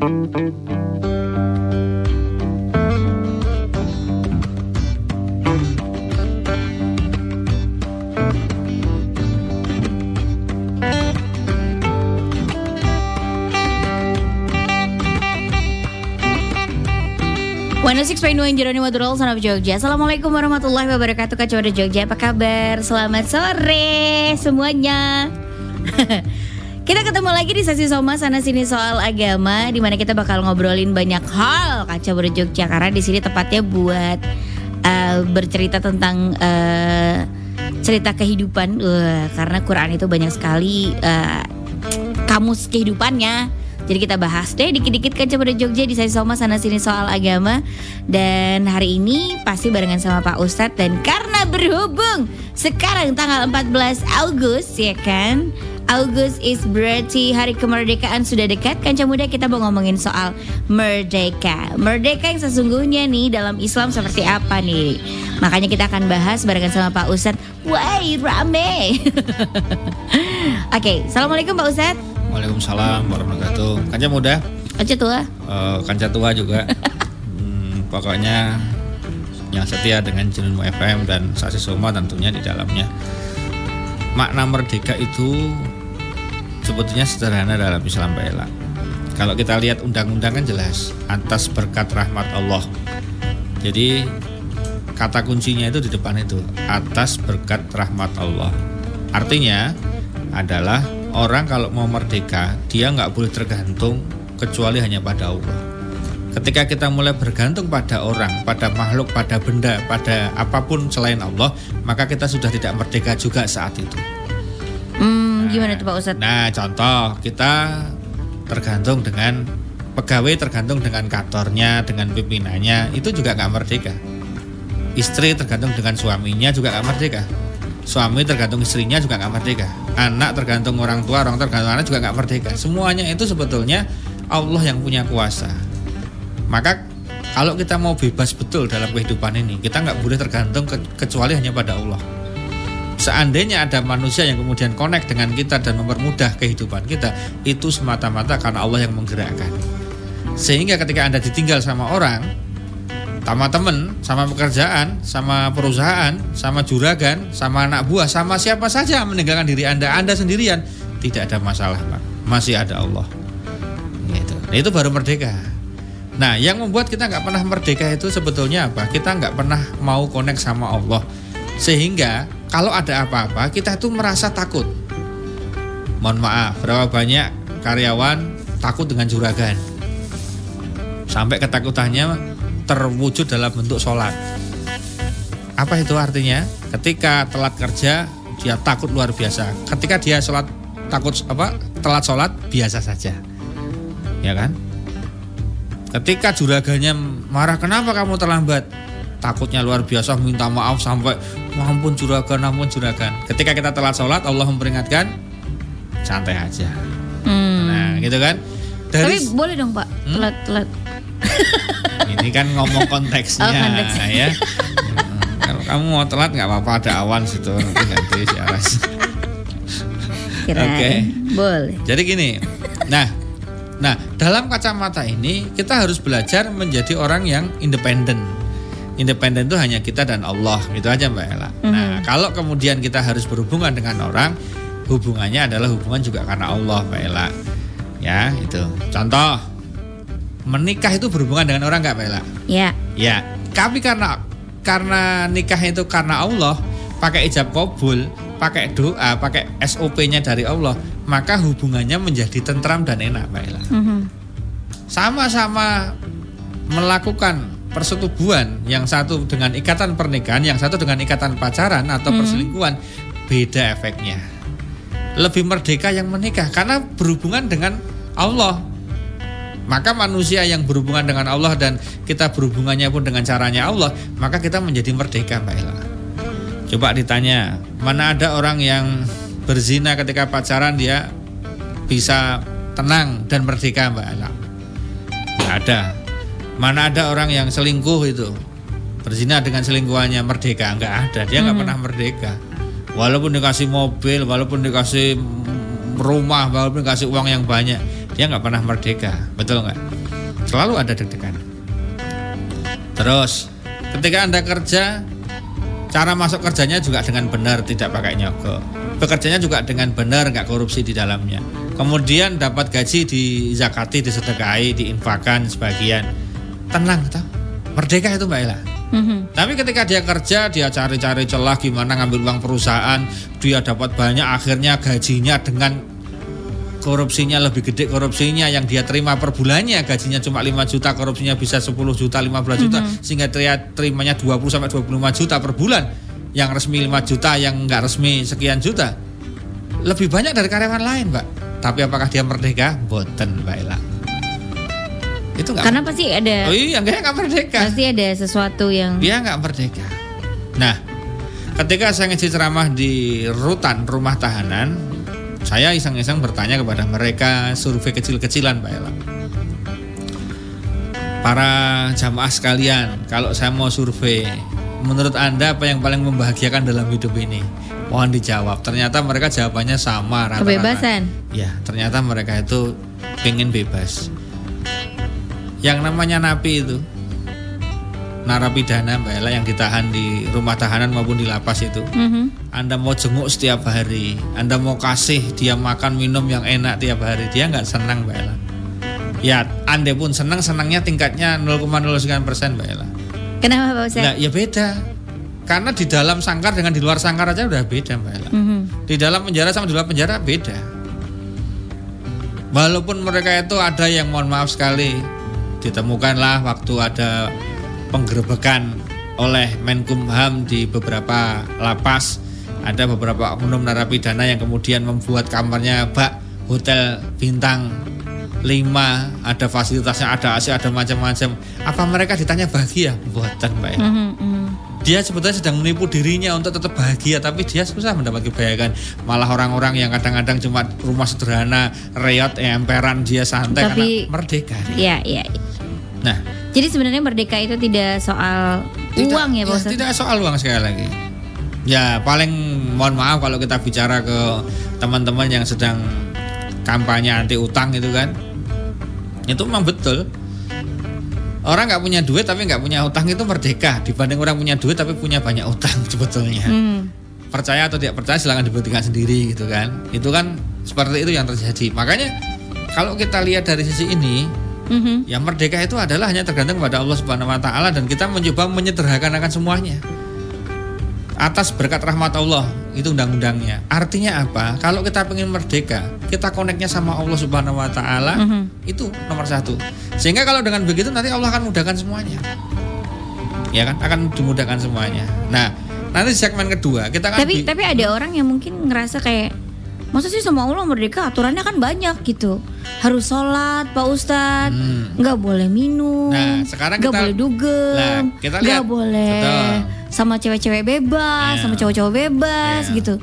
106.1 Jeronimo Durul Son of Jogja. Assalamualaikum warahmatullahi wabarakatuh Cewek Jogja. Apa kabar? Selamat sore semuanya Kita ketemu lagi di sesi Soma sana sini soal agama di mana kita bakal ngobrolin banyak hal. Kaca Jogja karena di sini tepatnya buat uh, bercerita tentang uh, cerita kehidupan. Uh, karena Quran itu banyak sekali uh, kamus kehidupannya. Jadi kita bahas deh dikit-dikit pada Jogja di saya Soma sana sini soal agama. Dan hari ini pasti barengan sama Pak Ustadz. Dan karena berhubung sekarang tanggal 14 Agustus ya kan August is berarti hari kemerdekaan sudah dekat Kanca muda kita mau ngomongin soal merdeka Merdeka yang sesungguhnya nih dalam Islam seperti apa nih Makanya kita akan bahas barengan sama Pak Ustadz Wah rame Oke, okay, Assalamualaikum Pak Ustadz Waalaikumsalam warahmatullahi wabarakatuh. Kanca muda. Kanca tua. Uh, kanca tua juga. hmm, pokoknya yang setia dengan Jenunmu FM dan Sasi Soma tentunya di dalamnya. Makna merdeka itu sebetulnya sederhana dalam Islam Bela. Kalau kita lihat undang-undang kan jelas atas berkat rahmat Allah. Jadi kata kuncinya itu di depan itu atas berkat rahmat Allah. Artinya adalah orang kalau mau merdeka dia nggak boleh tergantung kecuali hanya pada Allah. Ketika kita mulai bergantung pada orang, pada makhluk, pada benda, pada apa pun selain Allah, maka kita sudah tidak merdeka juga saat itu. Hmm, gimana tuh Pak Ustadz? Nah, contoh kita tergantung dengan pegawai tergantung dengan kantornya, dengan pimpinannya, itu juga nggak merdeka. Istri tergantung dengan suaminya juga nggak merdeka. Suami tergantung istrinya juga nggak merdeka. Anak tergantung orang tua orang tergantung anak juga nggak merdeka. Semuanya itu sebetulnya Allah yang punya kuasa. Maka kalau kita mau bebas betul dalam kehidupan ini kita nggak boleh tergantung ke, kecuali hanya pada Allah seandainya ada manusia yang kemudian connect dengan kita dan mempermudah kehidupan kita itu semata-mata karena Allah yang menggerakkan sehingga ketika anda ditinggal sama orang sama temen, sama pekerjaan, sama perusahaan, sama juragan, sama anak buah, sama siapa saja meninggalkan diri Anda, Anda sendirian, tidak ada masalah, Pak. Masih ada Allah. Gitu. Nah, itu baru merdeka. Nah, yang membuat kita nggak pernah merdeka itu sebetulnya apa? Kita nggak pernah mau connect sama Allah, sehingga kalau ada apa-apa kita tuh merasa takut. Mohon maaf, berapa banyak karyawan takut dengan juragan? Sampai ketakutannya terwujud dalam bentuk sholat. Apa itu artinya? Ketika telat kerja, dia takut luar biasa. Ketika dia sholat takut apa? Telat sholat biasa saja, ya kan? Ketika juraganya marah, kenapa kamu terlambat? Takutnya luar biasa, minta maaf sampai mampun juragan, ampun juragan. Ketika kita telat sholat, Allah memperingatkan, santai aja. Hmm. Nah, gitu kan? Dari, Tapi boleh dong Pak, hmm? telat telat ini kan ngomong konteksnya, oh, konteksnya. ya. Kalau kamu mau telat nggak apa-apa ada awan situ nanti ganti si Aras. Oke, okay. boleh. Jadi gini, nah, nah dalam kacamata ini kita harus belajar menjadi orang yang independen. Independen itu hanya kita dan Allah, gitu aja Mbak Ella. Mm-hmm. Nah, kalau kemudian kita harus berhubungan dengan orang, hubungannya adalah hubungan juga karena Allah, Mbak Ella. Ya, itu. Contoh, menikah itu berhubungan dengan orang nggak Bella? Iya. Ya. Tapi karena karena nikah itu karena Allah, pakai ijab kabul, pakai doa, pakai SOP-nya dari Allah, maka hubungannya menjadi tentram dan enak, Mbak Ella. Mm -hmm. Sama-sama melakukan persetubuhan, yang satu dengan ikatan pernikahan, yang satu dengan ikatan pacaran atau mm -hmm. perselingkuhan, beda efeknya. Lebih merdeka yang menikah karena berhubungan dengan Allah maka manusia yang berhubungan dengan Allah dan kita berhubungannya pun dengan caranya Allah, maka kita menjadi merdeka, Mbak Ella. Coba ditanya, mana ada orang yang berzina ketika pacaran dia bisa tenang dan merdeka, Mbak Ella? Tidak ada. Mana ada orang yang selingkuh itu berzina dengan selingkuhannya merdeka? Enggak ada. Dia nggak hmm. pernah merdeka. Walaupun dikasih mobil, walaupun dikasih rumah, walaupun dikasih uang yang banyak, dia nggak pernah merdeka, betul nggak? Selalu ada deg-degan. Terus, ketika anda kerja, cara masuk kerjanya juga dengan benar, tidak pakai nyogok. Bekerjanya juga dengan benar, nggak korupsi di dalamnya. Kemudian dapat gaji di zakati, disedekahi, diinfakan sebagian. Tenang, tau? Merdeka itu Mbak Ella. Mhm. Tapi ketika dia kerja, dia cari-cari celah gimana ngambil uang perusahaan, dia dapat banyak, akhirnya gajinya dengan korupsinya lebih gede korupsinya yang dia terima per bulannya gajinya cuma 5 juta korupsinya bisa 10 juta 15 juta sehingga dia terimanya 20 sampai 25 juta per bulan yang resmi 5 juta yang enggak resmi sekian juta lebih banyak dari karyawan lain Mbak tapi apakah dia merdeka? Boten Mbak Ella itu enggak Karena pasti ada oh iya enggak enggak merdeka pasti ada sesuatu yang dia nggak merdeka. Nah, ketika saya ngisi ceramah di rutan rumah tahanan, saya iseng-iseng bertanya kepada mereka survei kecil-kecilan, Mbak Ella. Para jamaah sekalian, kalau saya mau survei, menurut Anda apa yang paling membahagiakan dalam hidup ini? Mohon dijawab. Ternyata mereka jawabannya sama rata-rata. kebebasan. Ya, ternyata mereka itu pengen bebas. Yang namanya napi itu narapidana Mbak Ella yang ditahan di rumah tahanan maupun di lapas itu. Mhm. Anda mau jenguk setiap hari, Anda mau kasih dia makan minum yang enak tiap hari, dia nggak senang Mbak Ella. Ya, Anda pun senang, senangnya tingkatnya 0,09 persen Mbak Ella. Kenapa Pak Ustadz? Nah, ya beda. Karena di dalam sangkar dengan di luar sangkar aja udah beda Mbak Ella. Mhm. Di dalam penjara sama di luar penjara beda. Walaupun mereka itu ada yang mohon maaf sekali ditemukanlah waktu ada penggerebekan oleh Menkumham di beberapa lapas ada beberapa oknum narapidana yang kemudian membuat kamarnya bak hotel bintang 5 ada fasilitasnya ada AC ada macam-macam apa mereka ditanya bahagia buatan Mbak ya? Mhm, mhm. dia sebetulnya sedang menipu dirinya untuk tetap bahagia tapi dia susah mendapat kebahagiaan malah orang-orang yang kadang-kadang cuma rumah sederhana reot emperan dia santai Tapi- karena merdeka. Iya, iya. Nah. Jadi sebenarnya merdeka itu tidak soal tidak- uang ya Pak Ustadz? tidak soal uang sekali lagi. Ya paling mohon maaf kalau kita bicara ke teman-teman yang sedang kampanye anti utang itu kan. Itu memang betul. Orang nggak punya duit tapi nggak punya utang itu merdeka. Dibanding orang punya duit tapi punya banyak utang sebetulnya. Hmm. percaya atau tidak percaya silahkan dibuktikan sendiri gitu kan. Itu kan seperti itu yang terjadi. Makanya kalau kita lihat dari sisi ini Mhm. ya merdeka itu adalah hanya tergantung kepada Allah Subhanahu Wa Taala dan kita mencoba menyederhanakan semuanya. Atas berkat rahmat Allah itu undang-undangnya. Artinya apa? Kalau kita pengen merdeka kita koneknya sama Allah Subhanahu Wa Taala Mhm. itu nomor satu. Sehingga kalau dengan begitu nanti Allah akan mudahkan semuanya. Ya kan? Akan dimudahkan semuanya. Nah nanti segmen kedua kita kan Tapi di- tapi ada orang yang mungkin ngerasa kayak masa sih sama Allah merdeka aturannya kan banyak gitu harus sholat Pak Ustadz Hmm. nggak boleh minum Nah, sekarang nggak kita- boleh dugem Nah, kita nggak boleh Betul. sama cewek-cewek bebas Iya. sama cowok-cowok bebas Iya. gitu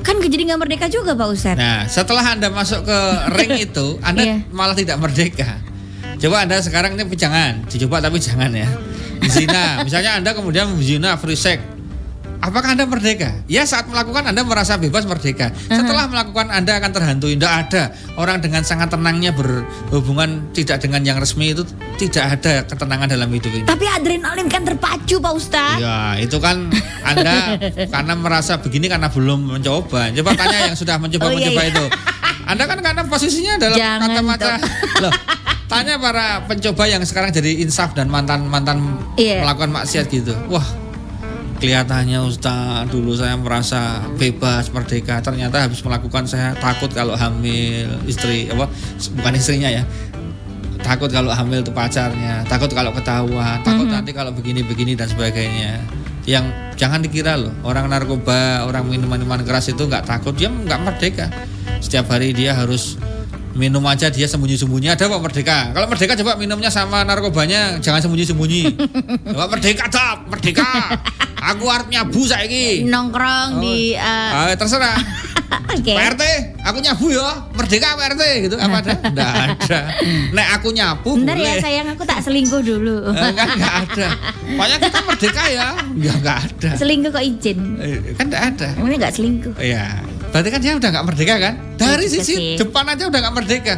kan jadi nggak merdeka juga Pak Ustadz Nah, setelah Anda masuk ke ring itu, Anda Iya. malah tidak merdeka. Coba Anda sekarang ini jangan, dicoba tapi jangan ya. Zina, misalnya Anda kemudian zina free sex. Apakah Anda merdeka? Ya saat melakukan Anda merasa bebas merdeka. Setelah melakukan Anda akan terhantui. Tidak ada orang dengan sangat tenangnya berhubungan tidak dengan yang resmi itu tidak ada ketenangan dalam hidup ini. tapi adrenalin kan terpacu Pak Ustadz Ya, itu kan Anda karena merasa begini karena belum mencoba. Coba tanya yang sudah mencoba Oh, iya, mencoba iya. itu. Anda kan karena posisinya dalam kacamata. Loh, tanya para pencoba yang sekarang jadi insaf dan mantan-mantan Iya. melakukan maksiat gitu. Wah, kelihatannya Ustaz dulu saya merasa bebas merdeka. Ternyata habis melakukan saya takut kalau hamil istri apa bukan istrinya ya. Takut kalau hamil itu pacarnya takut kalau ketahuan takut nanti kalau begini-begini dan sebagainya. Yang jangan dikira loh orang narkoba orang minuman-minuman keras itu nggak takut dia nggak merdeka. Setiap hari dia harus minum aja dia sembunyi-sembunyi ada pak merdeka kalau merdeka coba minumnya sama narkobanya jangan sembunyi-sembunyi coba merdeka dap merdeka aku harus nyabu saiki nongkrong di uh, Ah, terserah oke Pak RT, aku nyabu ya, merdeka Pak RT gitu. Apa ada? Enggak ada. Nek aku nyabu Bentar ya sayang aku tak selingkuh dulu Eh, kan enggak ada. Pokoknya kita merdeka ya. Ya enggak ada. selingkuh kok izin Kan enggak ada. emangnya nggak selingkuh Iya. Berarti kan dia udah nggak merdeka kan? Dari Iya sisi depan aja udah nggak merdeka.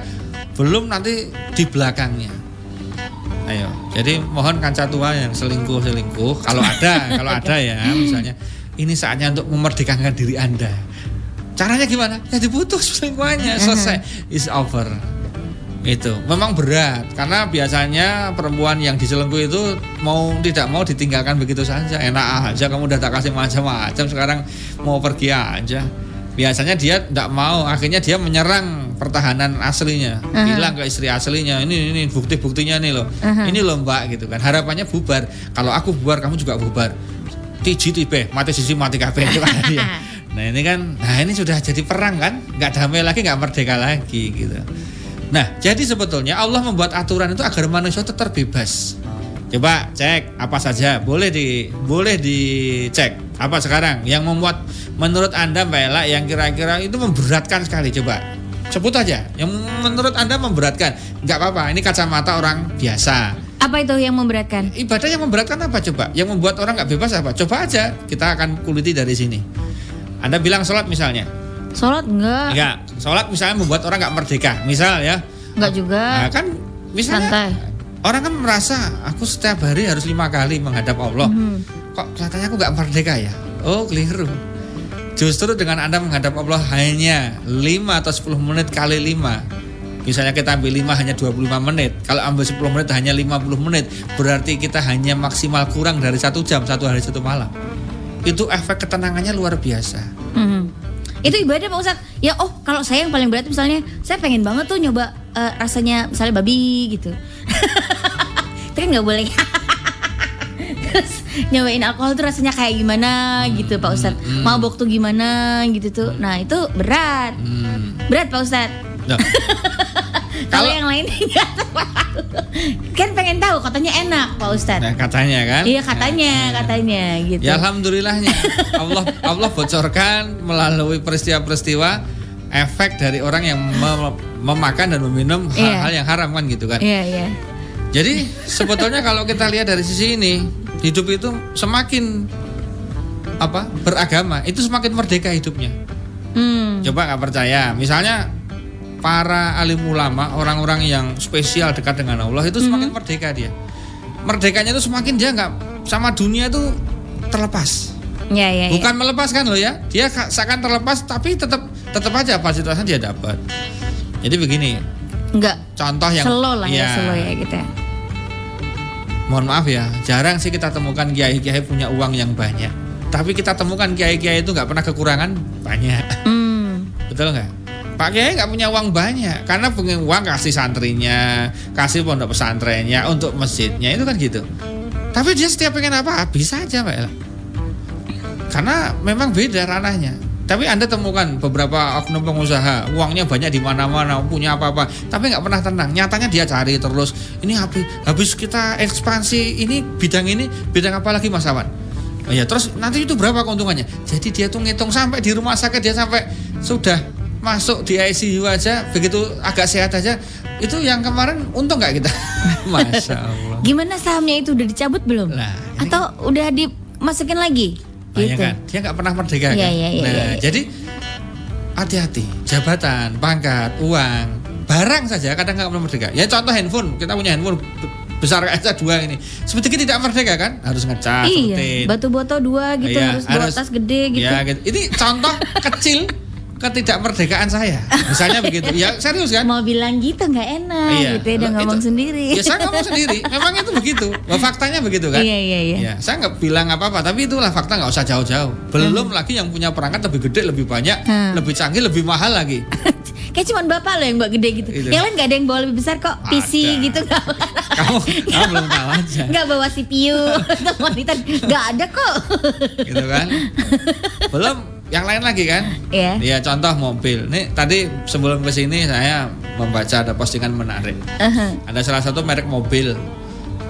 belum nanti di belakangnya. Ayo, jadi mohon kancah tua yang selingkuh selingkuh, kalau ada, kalau ada ya, misalnya ini saatnya untuk memerdekakan diri anda. Caranya gimana? Ya diputus selingkuhannya, selesai, is over. Itu memang berat karena biasanya perempuan yang diselingkuh itu mau tidak mau ditinggalkan begitu saja. Enak aja kamu udah tak kasih macam-macam sekarang mau pergi aja. Biasanya dia tidak mau, akhirnya dia menyerang pertahanan aslinya, Aha. bilang ke istri aslinya ini ini bukti-buktinya nih loh, Aha. ini loh mbak gitu kan. Harapannya bubar. Kalau aku bubar kamu juga bubar. Tiji tipe, mati sisi mati kabeh itu kan dia. Nah ini kan, nah ini sudah jadi perang kan, nggak damai lagi, nggak merdeka lagi gitu. Nah, jadi sebetulnya Allah membuat aturan itu agar manusia itu terbebas. Coba cek apa saja, boleh di boleh dicek. Apa sekarang? Yang membuat menurut anda Mbak Ella yang kira-kira itu memberatkan sekali. Coba sebut aja. Yang menurut anda memberatkan. Nggak apa-apa ini kacamata orang biasa. Apa itu yang memberatkan? ibadah yang memberatkan apa coba? Yang membuat orang nggak bebas apa? Coba aja kita akan kuliti dari sini. Anda bilang sholat misalnya. Sholat enggak? ya sholat misalnya membuat orang nggak merdeka. Misal ya. Enggak juga. Nah, kan misalnya Santai. Orang kan merasa aku setiap hari harus lima kali menghadap Allah. Mhm. Kok kelihatannya aku nggak merdeka ya? Oh keliru. Justru dengan anda menghadap Allah hanya 5 atau 10 menit kali 5 Misalnya kita ambil 5 hanya 25 menit Kalau ambil 10 menit hanya 50 menit Berarti kita hanya maksimal kurang dari satu jam Satu hari satu malam Itu efek ketenangannya luar biasa Mhm. Itu ibadah Pak Ustadz. Ya oh kalau saya yang paling berat misalnya saya pengen banget tuh nyoba eh, rasanya misalnya babi gitu. Itu kan nggak boleh. Terus nyobain alkohol tuh rasanya kayak gimana gitu Pak Ustadz. hmm. Mabok tuh gimana gitu tuh. Nah itu berat. hmm. Berat Pak Ustadz. Nah, Kalau yang lain. Kan pengen tahu katanya enak Pak Ustadz. nah katanya kan Iya katanya, katanya gitu. Ya alhamdulillahnya Allah Allah bocorkan melalui peristiwa-peristiwa efek dari orang yang mem- memakan dan meminum Iya. hal-hal yang haram kan gitu kan. Iya, iya. Jadi sebetulnya kalau kita lihat dari sisi ini hidup itu semakin apa beragama itu semakin merdeka hidupnya. Hmm. Coba nggak percaya, misalnya para alim ulama, orang-orang yang spesial dekat dengan Allah itu semakin merdeka dia. Merdekanya itu semakin dia nggak sama dunia itu terlepas. Ya, ya, ya. Bukan melepaskan loh ya, dia ka- seakan terlepas tapi tetap tetap aja fasilitasnya dia dapat. Jadi begini, Enggak contoh yang slow lah ya, ya, slow ya gitu ya. Mohon maaf ya, jarang sih kita temukan kiai-kiai punya uang yang banyak. Tapi kita temukan kiai-kiai itu nggak pernah kekurangan banyak. Hmm. Betul nggak? Pak Kiai nggak punya uang banyak karena punya uang kasih santrinya, kasih pondok pesantrennya, untuk masjidnya itu kan gitu. Tapi dia setiap pengen apa bisa aja Mbak Ella. Karena memang beda ranahnya. Tapi Anda temukan beberapa oknum pengusaha uangnya banyak di mana-mana, punya apa-apa, tapi nggak pernah tenang. Nyatanya dia cari terus. Ini habis habis kita ekspansi ini bidang ini, bidang apa lagi Mas Awan? Oh ya, terus nanti itu berapa keuntungannya? Jadi dia tuh ngitung sampai di rumah sakit dia sampai sudah masuk di ICU aja, begitu agak sehat aja. Itu yang kemarin untung nggak kita? Masya Allah. Gimana sahamnya itu udah dicabut belum? Nah, ini- Atau udah dimasukin lagi? Banyak Gitu. kan? Dia nggak pernah merdeka Iya, kan? iya, iya, nah, iya, iya. jadi hati-hati. Jabatan, pangkat, uang, barang saja kadang nggak pernah merdeka. Ya contoh handphone, kita punya handphone be- besar kayak saja dua ini. Sedikit tidak merdeka kan? Harus ngecas, Iya, rutin. batu boto dua gitu Iya, harus harus- tas gede gitu. Ya, gitu. Ini contoh kecil ketidakmerdekaan saya. Misalnya begitu. Ya serius kan? Mau bilang gitu nggak enak Iya. gitu ya, udah Itu- ngomong sendiri. Ya saya ngomong sendiri. Memang itu begitu. Wah, faktanya begitu kan? Iya, iya, iya. Ya, saya nggak bilang apa-apa, tapi itulah fakta nggak usah jauh-jauh. Belum lagi yang punya perangkat lebih gede, lebih banyak, Hmm. lebih canggih, lebih mahal lagi. Kayak cuman bapak lo yang bawa gede gitu. Itu. Yang lain nggak ada yang bawa lebih besar kok. PC Ada. gitu nggak. Kamu, kamu belum tahu aja, Nggak bawa CPU atau monitor. Nggak ada kok. gitu kan? Belum yang lain lagi kan? Iya. Ya contoh mobil. Nih tadi sebelum ke sini saya membaca ada postingan menarik. Aha. Ada salah satu merek mobil.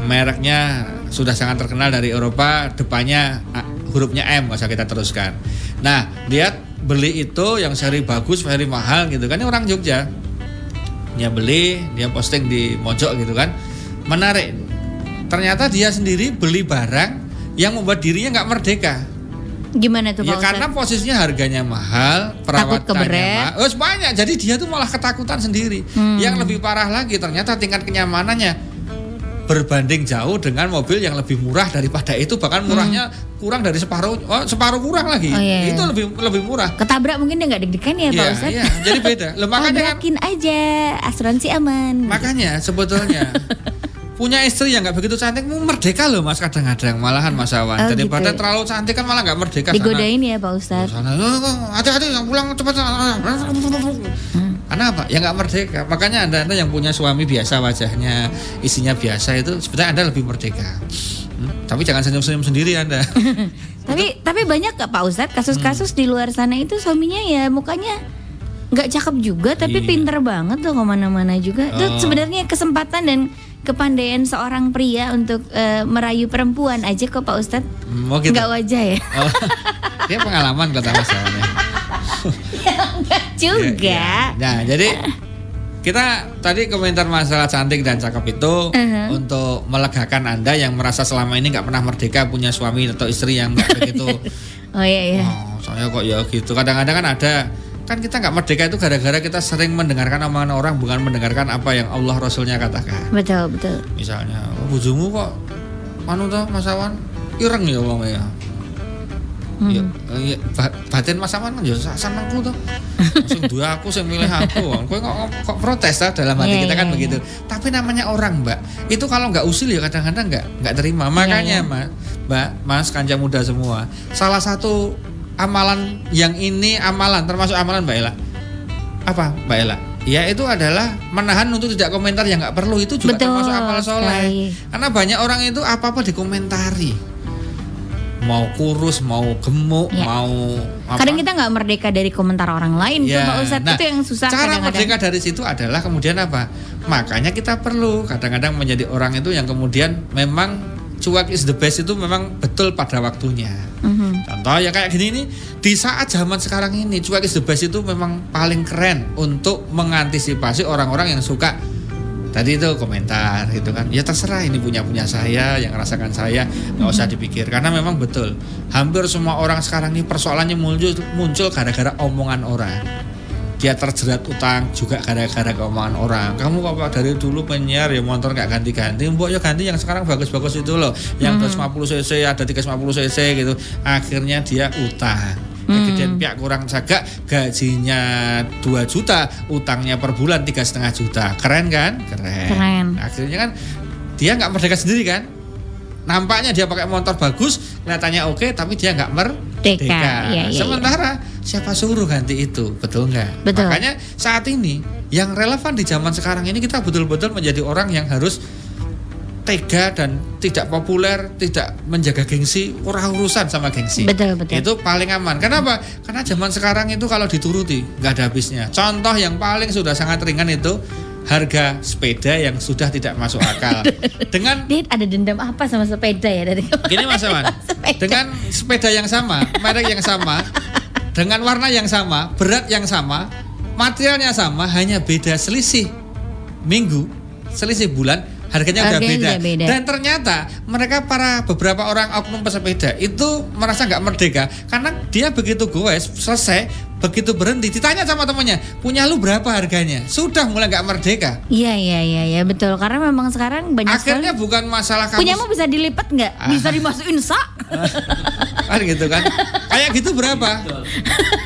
Mereknya sudah sangat terkenal dari Eropa, depannya hurufnya M, nggak usah kita teruskan. Nah, dia beli itu yang seri bagus, seri mahal gitu kan. Ini orang Jogja. Dia beli, dia posting di Mojok gitu kan. Menarik. Ternyata dia sendiri beli barang yang membuat dirinya nggak merdeka. Gimana tuh Ya Pak karena Ustadz? posisinya harganya mahal, perawatannya mahal. Oh, banyak. Jadi dia tuh malah ketakutan sendiri. Hmm. Yang lebih parah lagi ternyata tingkat kenyamanannya berbanding jauh dengan mobil yang lebih murah daripada itu bahkan murahnya kurang dari separuh oh, separuh kurang lagi. Hmm. Oh, iya, iya. Itu lebih lebih murah. Ketabrak mungkin dia nggak deg-degan ya Pak Iya, Ustadz? iya. Jadi beda. Loh, makanya kan Tabrakin aja, asuransi aman. makanya sebetulnya punya istri yang nggak begitu cantik mau merdeka loh mas kadang-kadang malahan mas Awan Oh, daripada gitu. terlalu cantik kan malah nggak merdeka sana. Digodain ya Pak Ustadz. sana "Oh, oh, hati-hati yang pulang cepat Hmm. karena apa ya nggak merdeka makanya anda anda yang punya suami biasa wajahnya isinya biasa itu sebenarnya anda lebih merdeka Hmm, tapi jangan senyum-senyum sendiri anda Tapi tapi banyak gak Pak Ustadz kasus-kasus di luar sana itu suaminya ya mukanya nggak cakep juga tapi Iya. pinter banget tuh ke mana-mana juga. Itu Oh. sebenarnya kesempatan dan kepandaian seorang pria untuk eh, merayu perempuan aja kok Pak Ustadz. mau gitu Nggak wajah ya? oh, dia pengalaman kata mas Awan ya. Nggak juga. Iya, iya. Nah, jadi kita tadi komentar masalah cantik dan cakep itu Uh-huh. untuk melegakan anda yang merasa selama ini nggak pernah merdeka punya suami atau istri yang nggak begitu. Oh iya iya. oh, saya kok ya gitu. Kadang-kadang kan ada kan kita nggak merdeka itu gara-gara kita sering mendengarkan omongan orang bukan mendengarkan apa yang Allah Rasulnya katakan. Betul betul. Misalnya, oh, bujumu kok anu toh Mas Awan ireng ya wong ya. Hmm. Ya, ya, ba- batin Mas Awan kan ya senengku tuh. Sing duwe aku sing milih aku. Kowe kok kok protes ta dalam hati Iya, kita kan iya, begitu. Tapi namanya orang, Mbak. Itu kalau nggak usil ya kadang-kadang nggak nggak terima. iya. Makanya, Mas, Mbak, Mas kanca muda semua. Salah satu amalan yang ini amalan termasuk amalan Mbak Ella. Apa, Mbak Ella? Ya itu adalah menahan untuk tidak komentar yang nggak perlu itu juga Betul termasuk amal soleh. Karena banyak orang itu apa-apa dikomentari. Mau kurus, mau gemuk, Ya. mau apa? Kadang kita nggak merdeka dari komentar orang lain tuh Ya, Pak Ustadz nah, itu yang susah Cara kadang-kadang. merdeka dari situ adalah kemudian apa? Makanya kita perlu kadang-kadang menjadi orang itu yang kemudian memang cuek is the best itu memang betul pada waktunya. Mhm. Contoh ya kayak gini nih, di saat zaman sekarang ini cuek is the best itu memang paling keren untuk mengantisipasi orang-orang yang suka tadi itu komentar gitu kan. Ya terserah ini punya punya saya, yang rasakan saya nggak usah dipikir karena memang betul hampir semua orang sekarang ini persoalannya muncul muncul gara-gara omongan orang. Dia terjerat utang juga gara-gara omongan orang. Kamu kok Pak, dari dulu penyiar ya motor nggak ganti-ganti. Mbok ya ganti yang sekarang bagus-bagus itu loh. Yang 250 cc ada 350 cc gitu. Akhirnya dia utang. Kemudian pihak kurang jaga gajinya 2 juta, utangnya per bulan tiga setengah juta. Keren kan? Keren. Keren. Akhirnya kan dia nggak merdeka sendiri kan? Nampaknya dia pakai motor bagus, kelihatannya oke, tapi dia nggak merdeka. Iya, iya, iya. Sementara siapa suruh ganti itu, betul nggak? Betul. Makanya saat ini yang relevan di zaman sekarang ini kita betul-betul menjadi orang yang harus tega dan tidak populer, tidak menjaga gengsi, orang urusan sama gengsi. Betul, betul. Itu paling aman. Kenapa? Karena zaman sekarang itu kalau dituruti nggak ada habisnya. Contoh yang paling sudah sangat ringan itu harga sepeda yang sudah tidak masuk akal. Dengan Dia ada dendam apa sama sepeda ya dari Gini Mas dengan sepeda yang sama, merek yang sama, dengan warna yang sama, berat yang sama, materialnya sama, hanya beda selisih minggu, selisih bulan, harganya udah beda. beda. Dan ternyata mereka para beberapa orang oknum pesepeda itu merasa nggak merdeka karena dia begitu goes selesai begitu berhenti ditanya sama temannya punya lu berapa harganya sudah mulai nggak merdeka Iya iya iya iya betul karena memang sekarang banyak akhirnya sekali bukan masalah kamu punyamu bisa dilipat nggak? Ah. Bisa dimasukin sak? kan gitu kan kayak gitu berapa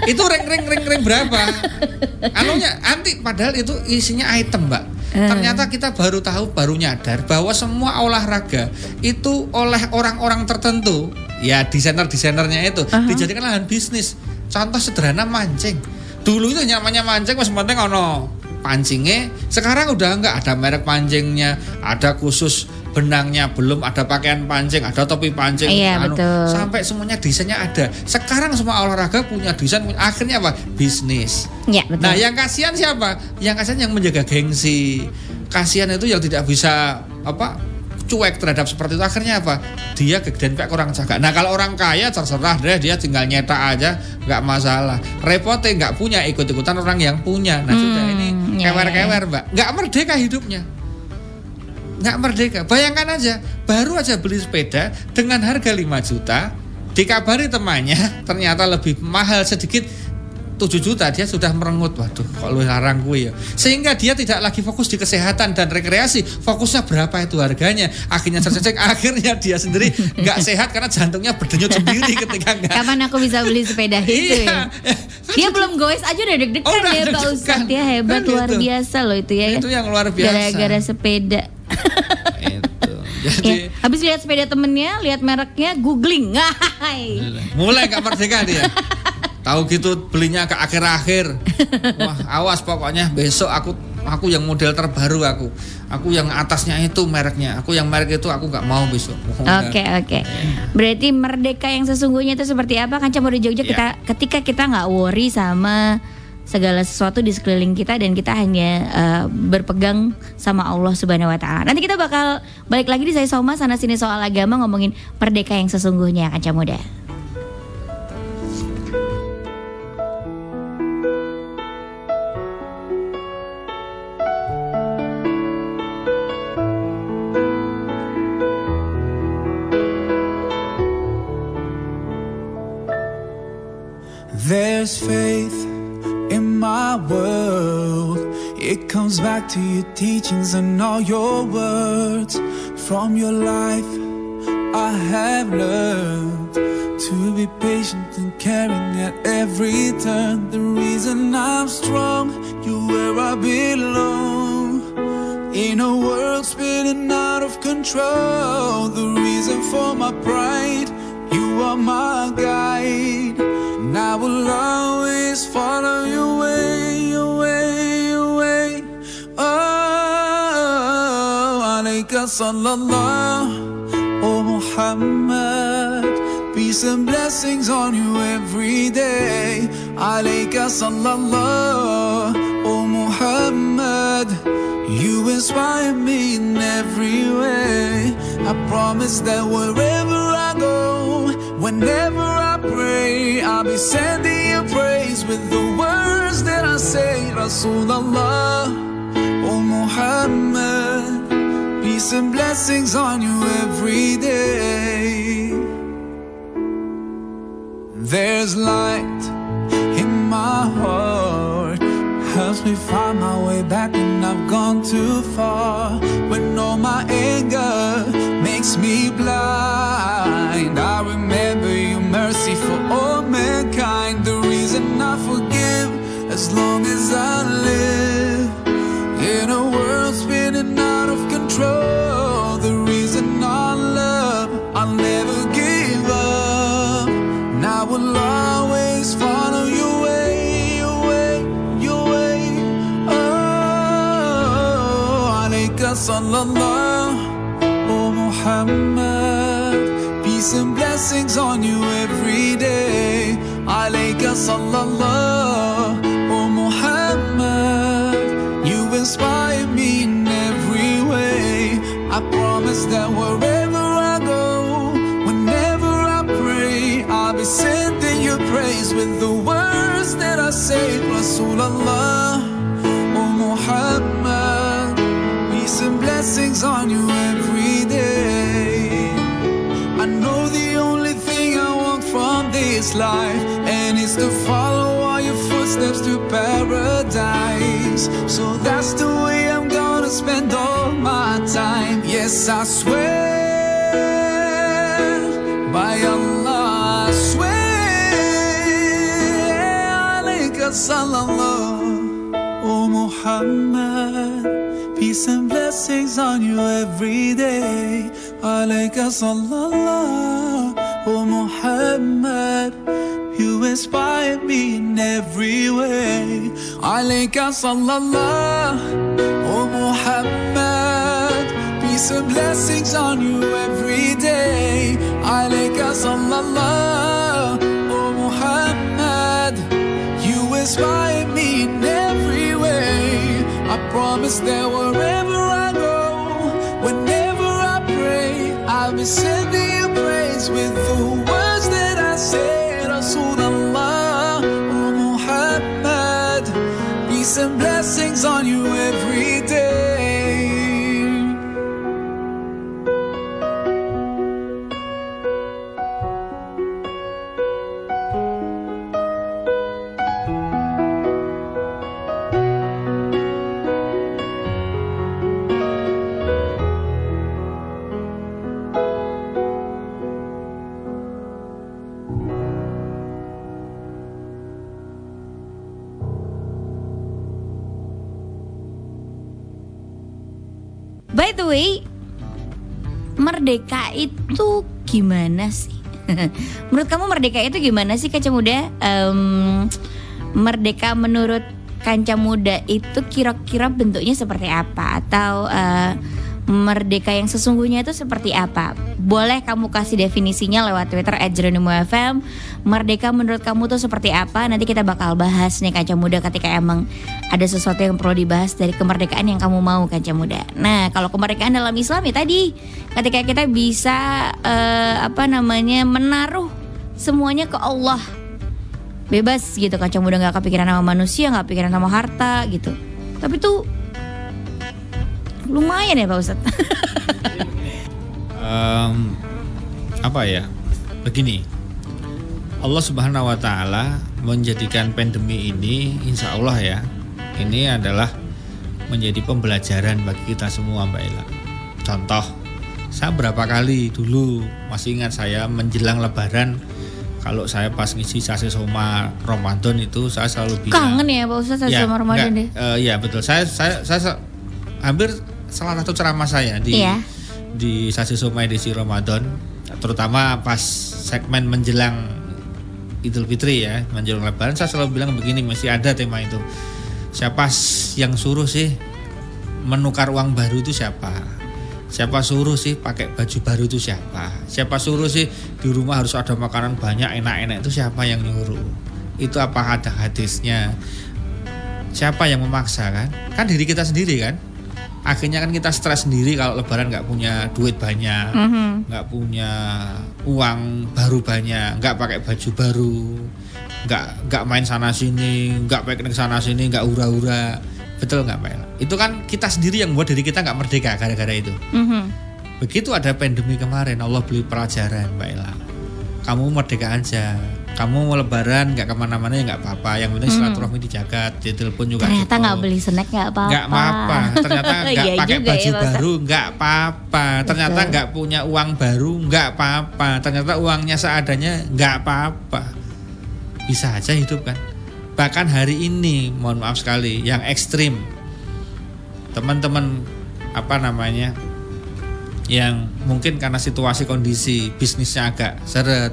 itu ring ring ring ring berapa anunya anti padahal itu isinya item mbak Eh. ternyata kita baru tahu baru nyadar bahwa semua olahraga itu oleh orang-orang tertentu ya desainer desainernya itu Aha. dijadikan lahan bisnis contoh sederhana mancing. Dulu itu nyamannya mancing mas penting ono pancingnya sekarang udah enggak ada merek pancingnya ada khusus benangnya belum ada pakaian pancing ada topi pancing. Iya, betul. sampai semuanya desainnya ada. Sekarang semua olahraga punya desain akhirnya apa? Bisnis. Ya betul. nah yang kasihan siapa? Yang kasihan yang menjaga gengsi. Kasihan itu yang tidak bisa apa cuek terhadap seperti itu. Akhirnya apa? Dia kegedean pihak kurang jaga. Nah kalau orang kaya terserah deh dia tinggal nyetak aja nggak masalah. Repotnya nggak punya ikut ikutan orang yang punya. Nah Hmm, sudah ini. Ya, kewer kewer mbak. Nggak merdeka hidupnya. Nggak merdeka. Bayangkan aja baru aja beli sepeda dengan harga 5 juta Dikabari temannya ternyata lebih mahal sedikit 7 juta dia sudah merengut. Waduh lu larang gue ya? Sehingga dia tidak lagi fokus di kesehatan dan rekreasi. Fokusnya berapa itu harganya? Akhirnya tercecek akhirnya dia sendiri nggak sehat karena jantungnya berdenyut sendiri ketika nggak. Kapan aku bisa beli sepeda itu iya. ya dia belum goes aja udah deg-degan Oh, ya Pak. Ustadz. Ya hebat Kan luar gitu. biasa loh itu ya. Itu yang luar biasa. Gara-gara sepeda. Jadi ya, habis lihat sepeda temennya lihat mereknya googling. Mulai nggak merdeka dia tahu gitu belinya ke akhir-akhir wah awas pokoknya besok aku aku yang model terbaru aku aku yang atasnya itu mereknya aku yang merek itu aku nggak mau besok Oke oke. Berarti merdeka yang sesungguhnya itu seperti apa? Kan Cemur di Jogja Iya. kita ketika kita nggak worry sama segala sesuatu di sekeliling kita dan kita hanya eh, berpegang sama Allah Subhanahu wa taala. Nanti kita bakal balik lagi di saya Soma sana sini soal agama ngomongin merdeka yang sesungguhnya Kaca Muda. Back to your teachings and all your words. From your life, I have learned to be patient and caring at every turn. The reason I'm strong, you're where I belong. In a world spinning out of control, the reason for my pride, you are my guide. And I will always follow sallallahu, oh Muhammad. Peace and blessings on you every day. Alayka sallallahu, oh Muhammad. You inspire me in every way. I promise that wherever I go, whenever I pray, I'll be sending you praise with the words that I say. Rasulullah, oh Muhammad. And blessings on you every day. There's light in my heart helps me find my way back when I've gone too far. When all my anger makes me blind, I remember your mercy for all mankind. The reason I forgive as long as I live alayka sallallahu, oh Muhammad. Peace and blessings on you every day. Alayka sallallahu, oh Muhammad. You inspire me in every way. I promise that wherever I go, whenever I pray, I'll be sending your praise with the words that I say. Rasulullah, life, and it's to follow all your footsteps to paradise. So that's the way I'm gonna spend all my time. Yes, I swear by Allah, I swear. alayka sallallahu, oh Muhammad. Peace and blessings on you every day. Alayka sallallahu, Muhammad. You inspire me in every way. Alayka sallallahu, oh Muhammad. Peace and blessings on you every day. Alayka sallallahu, oh Muhammad. You inspire me in every way. I promise that wherever gimana sih? menurut kamu merdeka itu gimana sih kaca muda? Em, merdeka menurut kanca muda itu kira-kira bentuknya seperti apa? Atau eh, merdeka yang sesungguhnya itu seperti apa? Boleh kamu kasih definisinya lewat Twitter @jeronimo_fm. Merdeka menurut kamu tuh seperti apa? Nanti kita bakal bahas nih kaca muda ketika emang ada sesuatu yang perlu dibahas dari kemerdekaan yang kamu mau kaca muda. Nah, kalau kemerdekaan dalam Islam ya tadi ketika kita bisa eh, apa namanya menaruh semuanya ke Allah bebas gitu kaca muda nggak kepikiran sama manusia nggak kepikiran sama harta gitu tapi tuh lumayan ya pak Ustadz Em, apa ya? Begini, Allah Subhanahu Wa Taala menjadikan pandemi ini, Insya Allah ya, ini adalah menjadi pembelajaran bagi kita semua, Mbak Ella. Contoh, saya berapa kali dulu masih ingat saya menjelang Lebaran, kalau saya pas ngisi sasi soma Ramadan itu saya selalu bilang kangen ya pak Ustadz Ya, sama Ramadan deh enggak, eh, ya betul. Saya saya saya se- hampir salah satu ceramah saya di Iya. di Sasi Soma edisi Ramadan, terutama pas segmen menjelang Idul Fitri ya, menjelang Lebaran saya selalu bilang begini, masih ada tema itu. Siapa yang suruh sih menukar uang baru itu siapa? Siapa suruh sih pakai baju baru itu siapa? Siapa suruh sih di rumah harus ada makanan banyak enak-enak itu siapa yang nyuruh? Itu apa ada hadisnya? Siapa yang memaksa kan? Kan diri kita sendiri kan? Akhirnya kan kita stres sendiri kalau lebaran nggak punya duit banyak, Mhm. nggak punya uang baru banyak, nggak pakai baju baru, nggak nggak main sana sini, nggak piknik sana sini, nggak hura-hura, betul nggak Ella? Itu kan kita sendiri yang buat diri kita nggak merdeka gara-gara itu. Mhm. Begitu ada pandemi kemarin, Allah beli pelajaran Mbak Ella. Kamu merdeka aja. Kamu mau lebaran nggak ke mana-mana ya nggak apa-apa. Yang penting silaturahmi dijaga, ditelepon juga ternyata nggak beli snack nggak apa-apa. Nggak apa-apa. Ternyata nggak Iya pakai baju ya, baru nggak apa-apa. Ternyata nggak punya uang baru nggak apa-apa. Ternyata uangnya seadanya nggak apa-apa. Bisa aja hidup kan? Bahkan hari ini mohon maaf sekali yang ekstrim. Teman-teman apa namanya yang mungkin karena situasi kondisi bisnisnya agak seret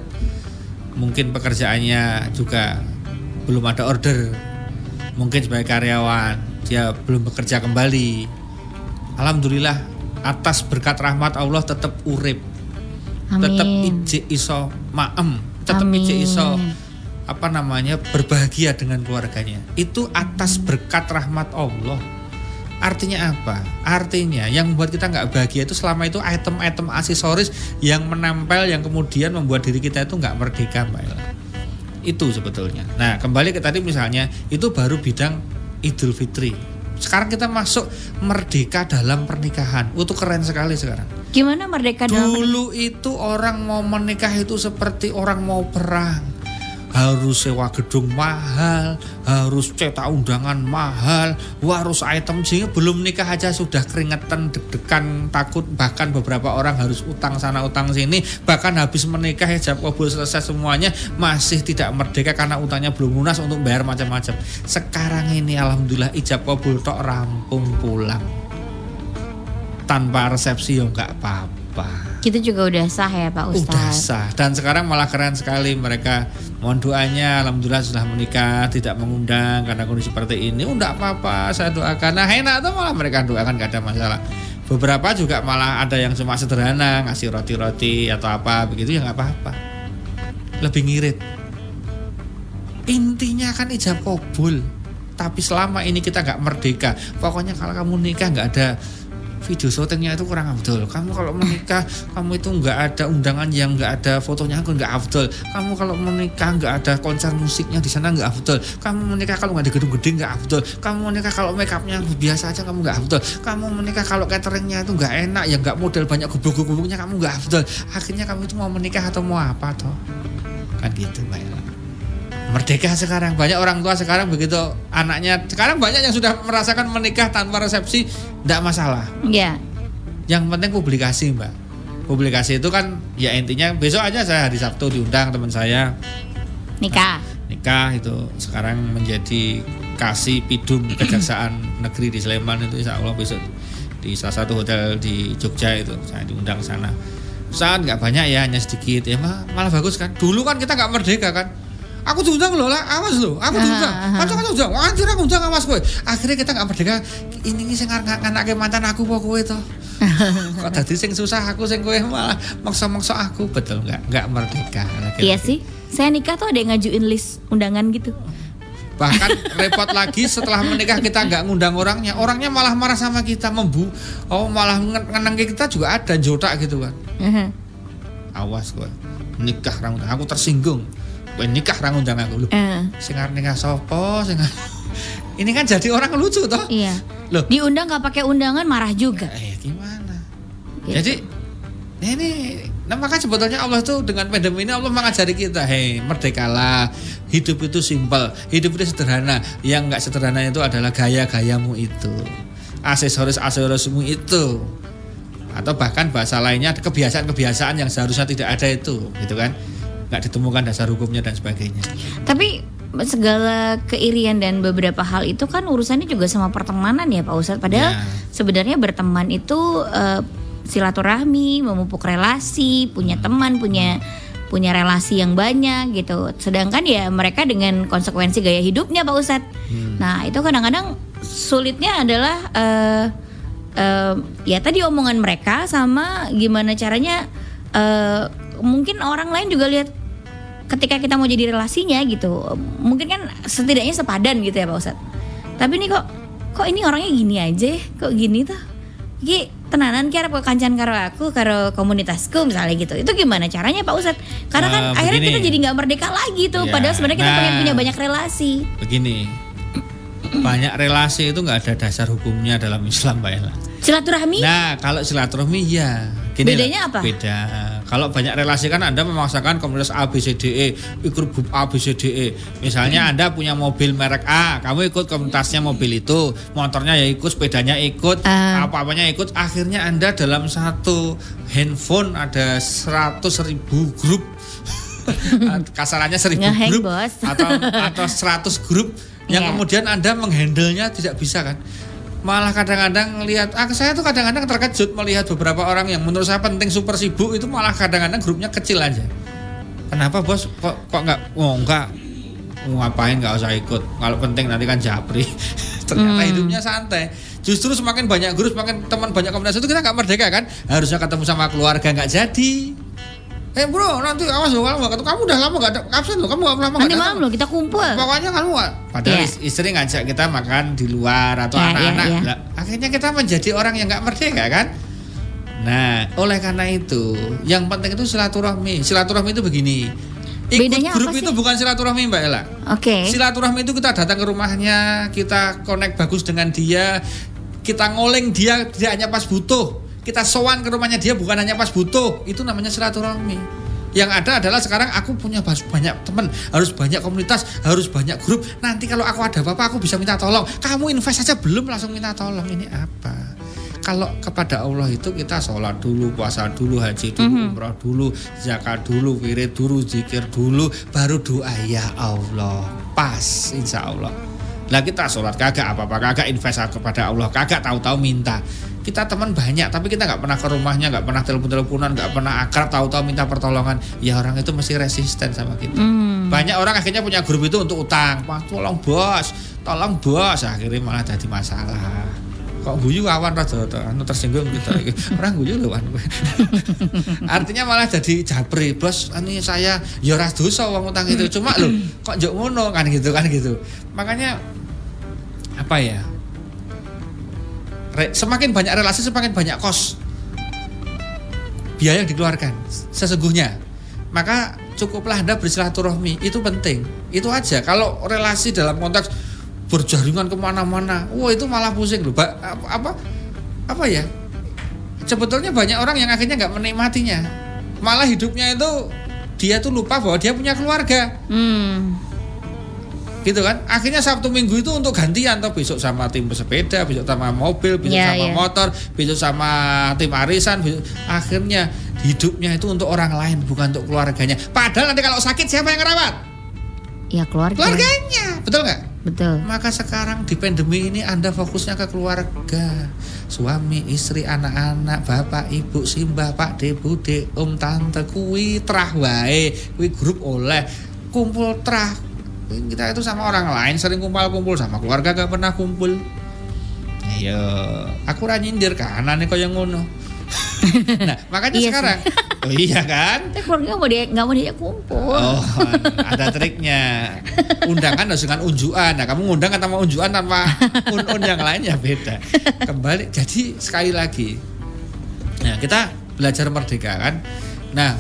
mungkin pekerjaannya juga belum ada order. Mungkin sebagai karyawan dia belum bekerja kembali. Alhamdulillah atas berkat rahmat Allah tetap urip. Tetap ije iso maem. Tetap ije Amin. iso apa namanya berbahagia dengan keluarganya. Itu atas berkat rahmat Allah artinya apa? Artinya yang membuat kita nggak bahagia itu selama itu item-item aksesoris yang menempel yang kemudian membuat diri kita itu nggak merdeka mbak Ella. Itu sebetulnya. Nah kembali ke tadi misalnya itu baru bidang Idul Fitri. Sekarang kita masuk merdeka dalam pernikahan. Itu keren sekali sekarang. Gimana merdeka dalam Dulu itu orang mau menikah itu seperti orang mau perang. Harus sewa gedung mahal, harus cetak undangan mahal, wah, harus item sehingga belum nikah aja sudah keringetan, deg-degan, takut. Bahkan beberapa orang harus utang sana utang sini, bahkan habis menikah hijab kabul selesai semuanya masih tidak merdeka karena utangnya belum lunas untuk bayar macam-macam. Sekarang ini alhamdulillah ijab kabul tok rampung pulang. Tanpa resepsi ya nggak apa-apa. Kita juga udah sah ya pak Udah Ustadz. sah. Dan sekarang malah keren sekali mereka. Mohon doanya alhamdulillah sudah menikah tidak mengundang karena kondisi seperti ini. Udah apa-apa saya doakan. Nah enak tuh malah mereka doakan gak ada masalah. Beberapa juga malah ada yang cuma sederhana ngasih roti-roti atau apa begitu ya nggak apa-apa. Lebih ngirit. Intinya kan ijab kabul. Tapi selama ini kita nggak merdeka. Pokoknya kalau kamu nikah nggak ada video syutingnya itu kurang afdol. Kamu kalau menikah kamu itu nggak ada undangan yang nggak ada fotonya aku nggak afdol. Kamu kalau menikah nggak ada konser musiknya di sana nggak afdol. Kamu menikah kalau nggak ada gedung gede nggak afdol. Kamu menikah kalau make upnya biasa aja kamu nggak afdol. Kamu menikah kalau cateringnya itu nggak enak ya nggak model banyak gubuk-gubuknya kamu nggak afdol. Akhirnya kamu itu mau menikah atau mau apa toh? Kan gitu mbak merdeka sekarang. Banyak orang tua sekarang begitu anaknya. Sekarang banyak yang sudah merasakan menikah tanpa resepsi tidak masalah. Ya yang penting publikasi mbak. Publikasi itu kan ya intinya besok aja saya hari Sabtu diundang teman saya. Nikah. Nikah itu sekarang menjadi kasih pidum kejaksaan negeri di Sleman itu insya Allah besok di salah satu hotel di Jogja itu saya diundang ke sana. Saat nggak banyak ya hanya sedikit. Ya malah bagus kan. Dulu kan kita nggak merdeka kan aku diundang loh lah awas loh aku diundang. aku kan undang anjir aku undang awas gue akhirnya kita nggak merdeka. Ini nih sing nganake mantan aku kok kowe to? Kok tadi sing susah aku sing kowe malah maksa-maksa aku? Betul nggak nggak merdeka. Lagi-lagi. Iya sih. Saya nikah tuh ada yang ngajuin list undangan gitu. bahkan repot lagi setelah menikah kita nggak ngundang orangnya. Orangnya malah marah sama kita membu. Oh malah ngen- ngeneng kita juga ada jotak gitu kan awas gue nikah rang undang aku tersinggung gue nikah rang undang aku. Lu Eh, sing arep nikah sopo sing ini kan jadi orang lucu toh. Iya. loh. Diundang nggak pakai undangan marah juga. eh gimana? Gitu. jadi ini nah maka sebetulnya Allah tuh dengan pandemi ini Allah mengajari kita hei merdekalah. Hidup itu simpel hidup itu sederhana. Yang nggak sederhana itu adalah gaya-gayamu itu aksesoris aksesorismu itu. Atau bahkan bahasa lainnya kebiasaan-kebiasaan yang seharusnya tidak ada itu gitu kan nggak ditemukan dasar hukumnya dan sebagainya Tapi segala keirian dan beberapa hal itu kan urusannya juga sama pertemanan ya Pak Ustadz. Padahal Ya. sebenarnya berteman itu eh, silaturahmi, memupuk relasi, punya teman, punya punya relasi yang banyak gitu. Sedangkan ya mereka dengan konsekuensi gaya hidupnya Pak Ustadz. Nah itu kadang-kadang sulitnya adalah eh, eh, ya tadi omongan mereka sama gimana caranya eh, mungkin orang lain juga lihat ketika kita mau jadi relasinya gitu. Mungkin kan setidaknya sepadan gitu ya Pak Ustadz. Tapi ini kok kok ini orangnya gini aja? Kok gini tuh? Iki tenanan kira kok kancan karo aku karo komunitasku misalnya gitu. Itu gimana caranya Pak Ustadz? Karena kan Eh, akhirnya kita jadi nggak merdeka lagi tuh. Ya, padahal sebenarnya kita pengen nah. punya banyak relasi. begini. Banyak relasi itu nggak ada dasar hukumnya dalam Islam Mbak Ella silaturahmi Nah, kalau silaturahmi ya. Gini Bedanya lah, apa? Beda. Kalau banyak relasi kan Anda memaksakan komunitas A B C D E, ikut grup A B C D E. Misalnya Anda punya mobil merek A, kamu ikut komunitasnya mobil itu, motornya ya ikut, sepedanya ikut, Ah. apa-apanya ikut. Akhirnya Anda dalam satu handphone ada 100 ribu grup. Kasarannya seribu grup Bos. atau atau 100 grup yang Iya. kemudian Anda menghandlenya tidak bisa kan? Malah kadang-kadang lihat ah, saya tuh kadang-kadang terkejut melihat beberapa orang yang menurut saya penting super sibuk itu malah kadang-kadang grupnya kecil aja. Kenapa bos? Kok kok nggak oh enggak Mau ngapain nggak usah ikut? Kalau penting nanti kan japri. Ternyata Hmm. hidupnya santai. Justru semakin banyak grup semakin teman banyak komunitas itu kita nggak merdeka kan? Harusnya ketemu sama keluarga nggak jadi eh bro nanti awas loh kalau nggak ketemu kamu udah lama nggak ada absen loh kamu nggak lama nanti datang malam loh kita kumpul Pokoknya kamu padahal Iya. is- istri ngajak kita makan di luar atau Iya, anak-anak. iya, iya. Lah, akhirnya kita menjadi orang yang nggak merdeka kan? Nah, oleh karena itu, yang penting itu silaturahmi. Silaturahmi itu begini. Ikut Bedanya grup apa itu sih? bukan silaturahmi Mbak Ella. oke Silaturahmi itu kita datang ke rumahnya, kita connect bagus dengan dia, kita ngoleng dia tidak hanya pas butuh, kita sowan ke rumahnya dia bukan hanya pas butuh, itu namanya silaturahmi. Yang ada adalah sekarang aku punya banyak teman, harus banyak komunitas, harus banyak grup. Nanti kalau aku ada apa-apa aku bisa minta tolong. Kamu invest saja belum langsung minta tolong. Ini apa? Kalau kepada Allah itu kita sholat dulu, puasa dulu, haji dulu, umroh dulu, zakat dulu, wirid dulu, zikir dulu, baru doa ya Allah. Pas, insya Allah. Lah kita sholat kagak apa-apa, kagak invest kepada Allah, kagak tahu-tahu minta. Kita teman banyak, tapi kita nggak pernah ke rumahnya, nggak pernah telepon-teleponan, nggak pernah akrab, tahu-tahu minta pertolongan. Ya orang itu mesti resisten sama kita. Hmm. Banyak orang akhirnya punya grup itu untuk utang. Wah, tolong bos, tolong bos. Akhirnya malah jadi masalah. Kok guyu awan rada anu tersinggung kita iki. Orang guyu lho wan. Artinya malah jadi japri, bos. Ini saya ya ora dosa wong utang itu. Cuma lho, kok njuk ngono kan gitu kan gitu. Makanya apa ya? Semakin banyak relasi semakin banyak kos. Biaya yang dikeluarkan sesungguhnya. Maka cukuplah anda bersilaturahmi itu penting. Itu aja. Kalau relasi dalam konteks berjaringan ke mana-mana wah itu malah pusing loh. Ba- apa apa, apa ya? Sebetulnya banyak orang yang akhirnya nggak menikmatinya. Malah hidupnya itu dia tuh lupa bahwa dia punya keluarga. Hmm. Gitu kan. Akhirnya Sabtu Minggu itu untuk gantian atau besok sama tim pesepeda besok sama mobil besok Iya, sama iya. motor besok sama tim arisan besok- akhirnya hidupnya itu untuk orang lain bukan untuk keluarganya. Padahal nanti kalau sakit siapa yang ngerawat? Ya keluarga. Keluarganya. Betul nggak? Betul. Maka sekarang di pandemi ini anda fokusnya ke keluarga. Suami, istri, anak-anak, bapak, ibu, simbah, pak, de, bude, om, tante, kuwi trah wae, kuwi grup oleh. Kumpul trah. Kita itu sama orang lain sering kumpul-kumpul sama keluarga gak pernah kumpul. Iya, aku ra nyindir kanane kaya ngono. nah, makanya Iya sih. sekarang. Oh iya kan? Tapi keluarga mau dia nggak mau diajak kumpul. Oh, ada triknya. Undangan harus dengan unjuan. Nah, kamu ngundang kan tanpa unjuan tanpa un-un yang lain ya beda. Kembali jadi sekali lagi. Nah, kita belajar merdeka kan. Nah,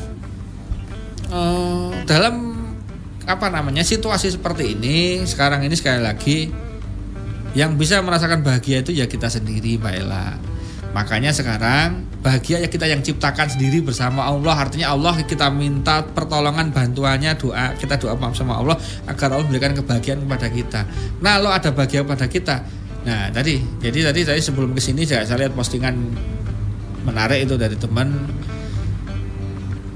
eh, dalam apa namanya situasi seperti ini sekarang ini sekali lagi yang bisa merasakan bahagia itu ya kita sendiri Mbak Ella. Makanya sekarang bahagia ya kita yang ciptakan sendiri bersama Allah. Artinya Allah kita minta pertolongan bantuannya doa kita doa sama Allah agar Allah memberikan kebahagiaan kepada kita. Nah, lo ada bahagia pada kita. Nah, tadi jadi tadi saya sebelum ke sini saya saya lihat postingan menarik itu dari teman.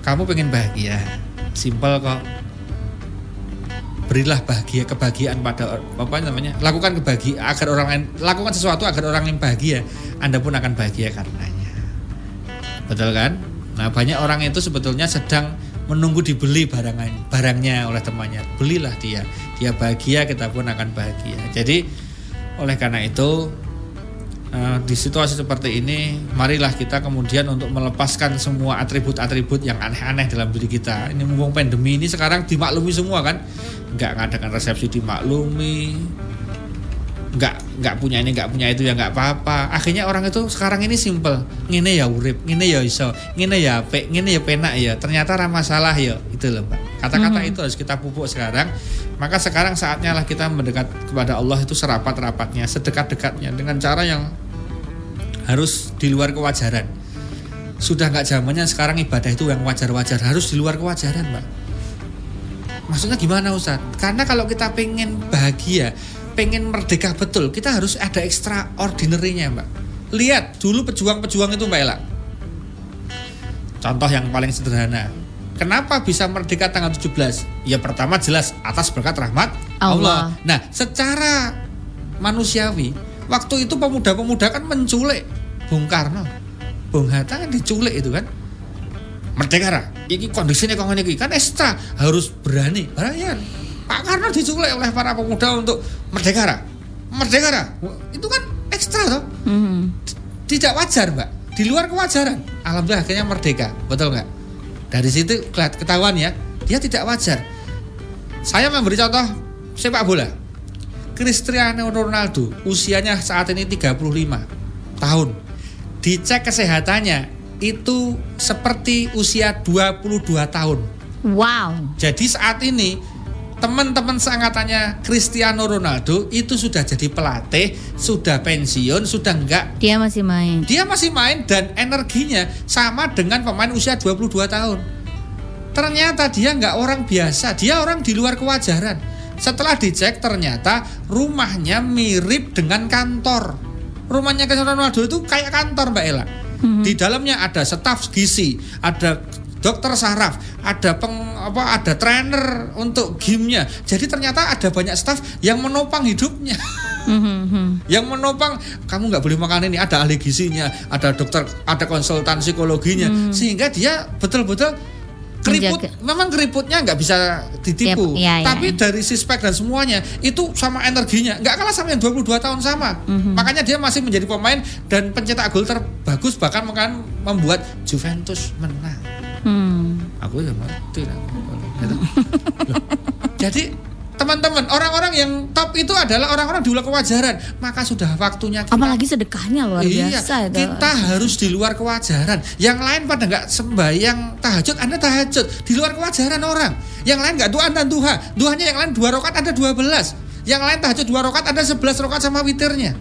Kamu pengen bahagia, simpel kok berilah bahagia kebahagiaan pada apa namanya lakukan kebahagiaan agar orang lain lakukan sesuatu agar orang lain bahagia anda pun akan bahagia karenanya. Betul kan? Nah banyak orang itu sebetulnya sedang menunggu dibeli barangan barangnya oleh temannya. Belilah dia. Dia bahagia kita pun akan bahagia. Jadi oleh karena itu eh, di situasi seperti ini marilah kita kemudian untuk melepaskan semua atribut-atribut yang aneh-aneh dalam diri kita. Ini mumpung pandemi ini sekarang dimaklumi semua kan? Nggak ngadakan resepsi dimaklumi. Nggak nggak punya ini nggak punya itu ya nggak apa-apa. Akhirnya orang itu sekarang ini simple ngene ya urip ngene ya iso ngene ya apik ngene ya penak ya. Ternyata ra masalah ya. Itu loh mbak. Kata-kata itu harus kita pupuk sekarang maka sekarang saatnya lah kita mendekat kepada Allah itu serapat-rapatnya sedekat-dekatnya dengan cara yang harus di luar kewajaran sudah nggak zamannya sekarang ibadah itu yang wajar-wajar harus di luar kewajaran mbak maksudnya gimana Ustaz? Karena kalau kita pengen bahagia, pengen merdeka betul, kita harus ada extraordinary-nya, Mbak. Lihat dulu pejuang-pejuang itu, Mbak Ella. Contoh yang paling sederhana. Kenapa bisa merdeka tanggal 17? Ya pertama jelas atas berkat rahmat Allah. Allah. Nah, secara manusiawi, waktu itu pemuda-pemuda kan menculik Bung Karno. Bung Hatta kan diculik itu kan. Merdeka ra? Iki kondisinya kok ngene iki? Kan ekstra harus berani. Brian Pak Karno diculik oleh para pemuda untuk merdeka ra? Merdeka ra? Itu kan ekstra toh. Mhm. tidak wajar mbak. Di luar kewajaran. Alhamdulillah akhirnya merdeka. Betul nggak dari situ ketahuan ya dia tidak wajar. Saya memberi contoh sepak bola. Cristiano Ronaldo usianya saat ini 35 tahun. Dicek kesehatannya itu seperti usia 22 tahun. Wow. jadi saat ini teman-teman seangkatannya Cristiano Ronaldo itu sudah jadi pelatih, sudah pensiun, sudah enggak Dia masih main. dia masih main dan energinya sama dengan pemain usia 22 tahun. Ternyata dia nggak orang biasa, dia orang di luar kewajaran. Setelah dicek ternyata rumahnya mirip dengan kantor. Rumahnya Cristiano Ronaldo itu kayak kantor Mbak Ella. Di dalamnya ada staf gizi, ada dokter saraf, ada peng, apa ada trainer untuk gymnya. Jadi ternyata ada banyak staf yang menopang hidupnya Mhm. yang menopang kamu nggak boleh makan ini ada ahli gizinya ada dokter ada konsultan psikologinya sehingga dia betul-betul keriput Menjaga. memang keriputnya nggak bisa ditipu iya, iya, tapi dari sispek dan semuanya itu sama energinya nggak kalah sama yang 22 tahun sama makanya dia masih menjadi pemain dan pencetak gol terbagus bahkan membuat Juventus menang. Aku ya mati lah. Gitu. Jadi teman-teman orang-orang yang top itu adalah orang-orang di luar kewajaran maka sudah waktunya kita Apalagi sedekahnya luar Iya, biasa itu. kita harus di luar kewajaran. Yang lain pada nggak sembahyang tahajud, anda tahajud di luar kewajaran orang. Yang lain nggak doa dan duha, duhanya yang lain dua rokat ada 12 Yang lain tahajud dua rokat ada 11 rokat sama witirnya.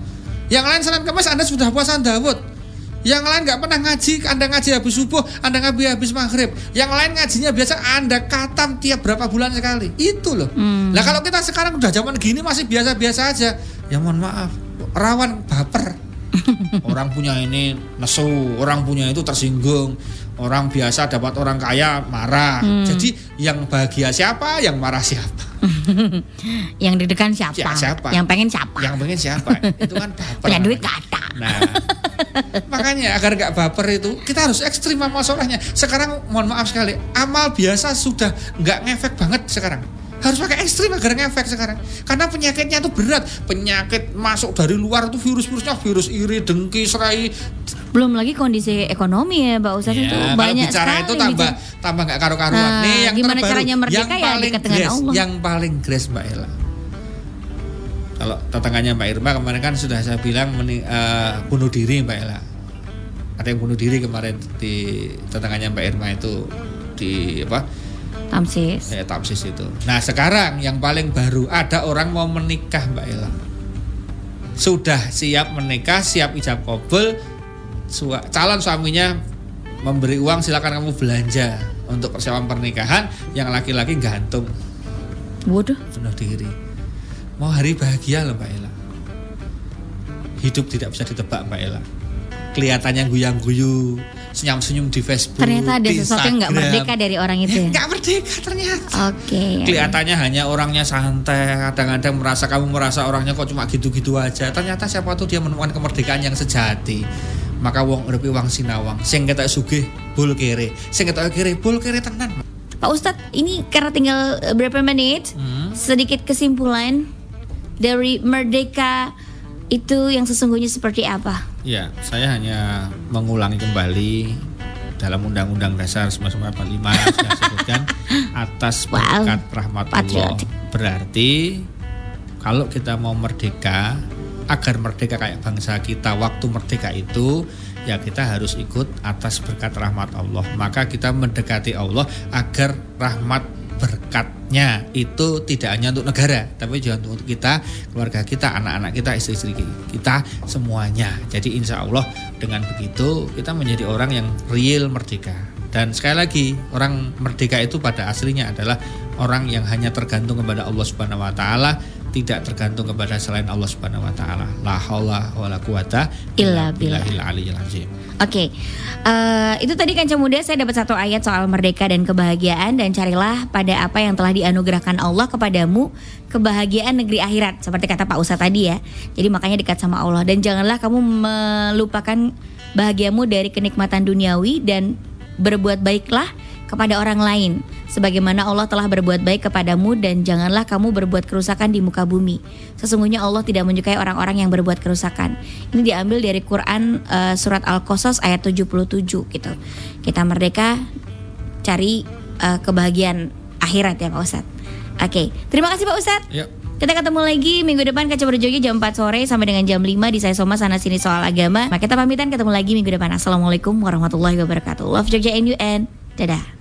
Yang lain Senin Kamis anda sudah puasa Dawud. Yang lain nggak pernah ngaji, anda ngaji habis subuh, anda ngaji habis maghrib. Yang lain ngajinya biasa anda katam tiap berapa bulan sekali. Itu loh. Hmm. Nah kalau kita sekarang udah zaman gini masih biasa-biasa aja, ya mohon maaf, rawan baper. orang punya ini nesu, orang punya itu tersinggung, orang biasa dapat orang kaya marah. Jadi yang bahagia siapa, yang marah siapa? yang deg-degan siapa? Ya, siapa? Yang pengen siapa? Yang pengen siapa? itu kan baper. Punya duit gak ada. Nah, makanya agar nggak baper itu kita harus ekstrim amal solehnya. Sekarang mohon maaf sekali, amal biasa sudah nggak ngefek banget sekarang. Harus pakai ekstrim agar ngefek sekarang. Karena penyakitnya itu berat. Penyakit masuk dari luar itu virus-virusnya virus iri, dengki, serai. Belum lagi kondisi ekonomi ya, Mbak Ustaz itu Ya, kalau banyak bicara sekali. itu tambah bicara. tambah nggak karu-karuan. Nah, Nih yang gimana terbaru, caranya merdeka yang ya paling dekat grace, Allah. Yang paling grace Mbak Ella. Kalau tetangganya Mbak Irma kemarin kan sudah saya bilang meni- eh, bunuh diri Mbak Ella. Ada yang bunuh diri kemarin di tetangganya Mbak Irma itu di apa? Tamsis. Ya, tapsis itu. Nah sekarang yang paling baru ada orang mau menikah Mbak Ella. Sudah siap menikah, siap ijab kabul. Calon suaminya memberi uang silakan kamu belanja untuk persiapan pernikahan. Yang laki-laki gantung Waduh. bunuh diri. Mau hari bahagia loh Mbak Ella. Hidup tidak bisa ditebak Mbak Ella. Kelihatannya guyang-guyu, senyum-senyum di Facebook. Ternyata ada sesuatu yang nggak Instagram. merdeka dari orang itu ya. Nggak merdeka ternyata Oke. kelihatannya hanya orangnya santai kadang-kadang merasa kamu merasa orangnya kok cuma gitu-gitu aja ternyata siapa tuh dia menemukan kemerdekaan yang sejati maka wong urepe wong sinawang sing ketok sugih bul kere sing ketok kere bul kere tenan Pak Ustadz, ini karena tinggal eh, berapa menit, Hmm. sedikit kesimpulan dari merdeka itu yang sesungguhnya seperti apa? Ya saya hanya mengulangi kembali dalam Undang-Undang Dasar 1945 sudah sebutkan atas Wow. berkat rahmat Allah Patriotic. berarti kalau kita mau merdeka agar merdeka kayak bangsa kita waktu merdeka itu ya kita harus ikut atas berkat rahmat Allah maka kita mendekati Allah agar rahmat berkatnya itu tidak hanya untuk negara tapi juga untuk kita keluarga kita anak-anak kita istri-istri kita semuanya. Jadi insya Allah dengan begitu kita menjadi orang yang real merdeka. Dan sekali lagi orang merdeka itu pada aslinya adalah orang yang hanya tergantung kepada Allah Subhanahu wa taala tidak tergantung kepada selain Allah Subhanahu wa taala. La haula wala quwata Illa billah. billahil aliyyil azim. Oke, eh, itu tadi Kanca Muda saya dapat satu ayat soal merdeka dan kebahagiaan dan carilah pada apa yang telah dianugerahkan Allah kepadamu kebahagiaan negeri akhirat seperti kata Pak Ustadz tadi ya. Jadi makanya dekat sama Allah dan janganlah kamu melupakan bahagiamu dari kenikmatan duniawi dan berbuat baiklah kepada orang lain sebagaimana Allah telah berbuat baik kepadamu dan janganlah kamu berbuat kerusakan di muka bumi. Sesungguhnya Allah tidak menyukai orang-orang yang berbuat kerusakan. Ini diambil dari Quran eh, surat Al-Qasas ayat 77 gitu. Kita merdeka cari eh, kebahagiaan akhirat ya Pak Ustadz. Oke, terima kasih Pak Ustadz. Yuk. Kita ketemu lagi minggu depan Kaca Berjogi jam 4 sore sampai dengan jam 5 di Saya Soma sana sini soal agama. Nah, kita pamitan ketemu lagi minggu depan. Assalamualaikum warahmatullahi wabarakatuh. Love Jogja and you and dadah.